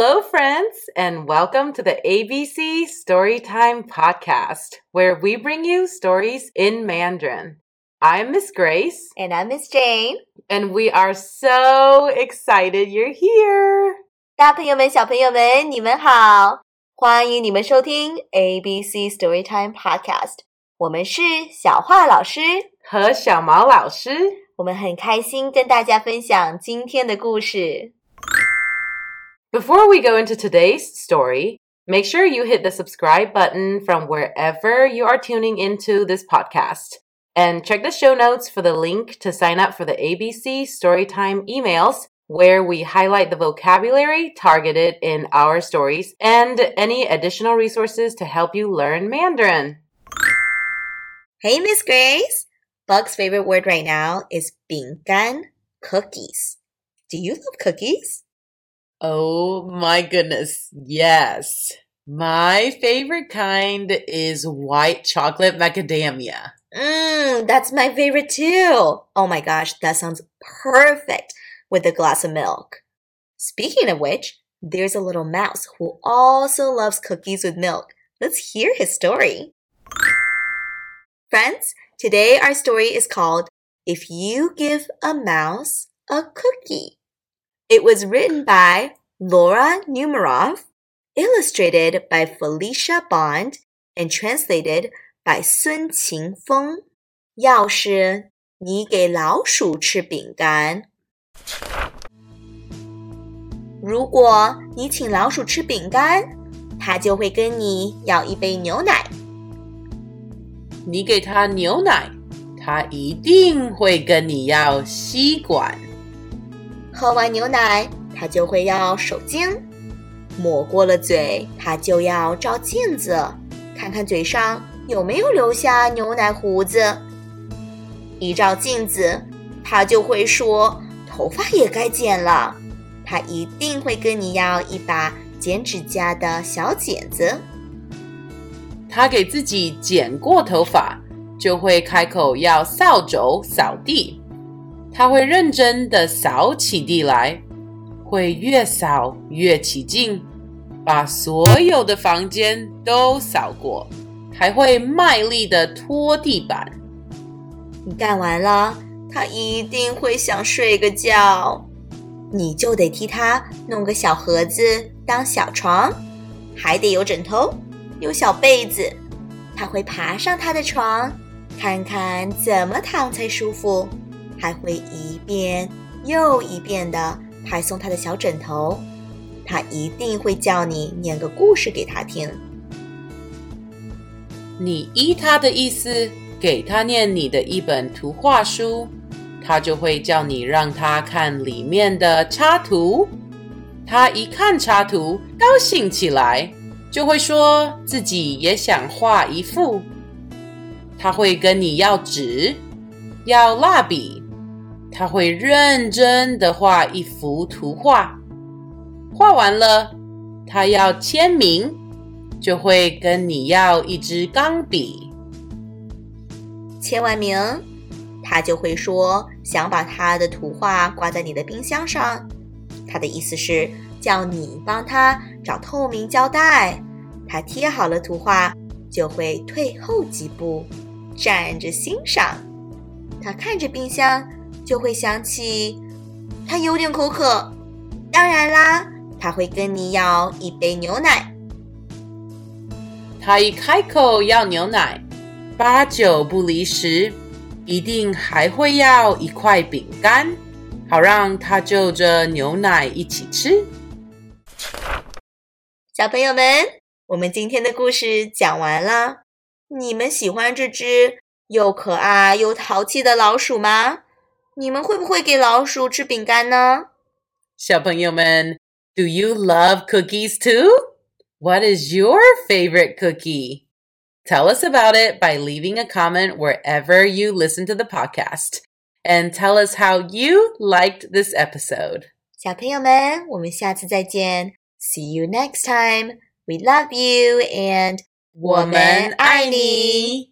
Hello, friends, and welcome to the ABC Storytime Podcast, where we bring you stories in Mandarin. I'm Miss Grace. And I'm Miss Jane. And we are so excited you're here. 大朋友们、小朋友们，你们好！欢迎你们收听 ABC Storytime Podcast。我们是小画老师和小毛老师，我们很开心跟大家分享今天的故事。 Before we go into today's story, make sure you hit the subscribe button from wherever you are tuning into this podcast. And check the show notes for the link to sign up for the ABC Storytime emails, where we highlight the vocabulary targeted in our stories and any additional resources to help you learn Mandarin. Hey, Miss Grace. Bug's favorite word right now is 饼干 cookies. Do you love cookies? Oh my goodness. Yes. My favorite kind is white chocolate macadamia. Mmm, that's my favorite too. Oh my gosh, that sounds perfect with a glass of milk. Speaking of which, there's a little mouse who also loves cookies with milk. Let's hear his story. Friends, today our story is called If You Give a Mouse a Cookie. It was written by Laura Numeroff, illustrated by Felicia Bond, and translated by 孙晴峰。要是你给老鼠吃饼干，如果你请老鼠吃饼干，它就会跟你要一杯牛奶。你给它牛奶，它一定会跟你要吸管。 喝完牛奶，他就会要手巾；抹过了嘴，他就要照镜子，看看嘴上有没有留下牛奶胡子。一照镜子，他就会说：“头发也该剪了。”他一定会跟你要一把剪指甲的小剪子。他给自己剪过头发，就会开口要扫帚扫地。他会认真的扫起地来，会越扫越起劲，把所有的房间都扫过，还会卖力的拖地板。你干完了，他一定会想睡个觉。你就得替他弄个小盒子当小床，还得有枕头，有小被子。他会爬上他的床，看看怎么躺才舒服，还会一遍又一遍的拍送他的小枕头。他一定会叫你念个故事给他听。你依他的意思给他念你的一本图画书。他就会叫你让他看里面的插图，他一看插图，高兴起来，就会说自己也想画一幅。他会跟你要纸，要蜡笔，他会认真的画一幅图画。画完了，他要签名，就会跟你要一支钢笔。签完名。他就会说想把他的图画挂在你的冰箱上，他的意思是叫你帮他找透明胶带。他贴好了图画，就会退后几步，站着欣赏。他看着冰箱，就会想起他有点口渴。当然啦，他会跟你要一杯牛奶。他一开口要牛奶，八九不离十。一定还会要一块饼干，好让他就着牛奶一起吃。小朋友们，我们今天的故事讲完了。你们喜欢这只又可爱又淘气的老鼠吗？你们会不会给老鼠吃饼干呢？小朋友们，Do you love cookies too? What is your favorite cookie? Tell us about it by leaving a comment wherever you listen to the podcast and tell us how you liked this episode. 小朋友们，我们下次再见。See you next time. We love you and 我们爱你。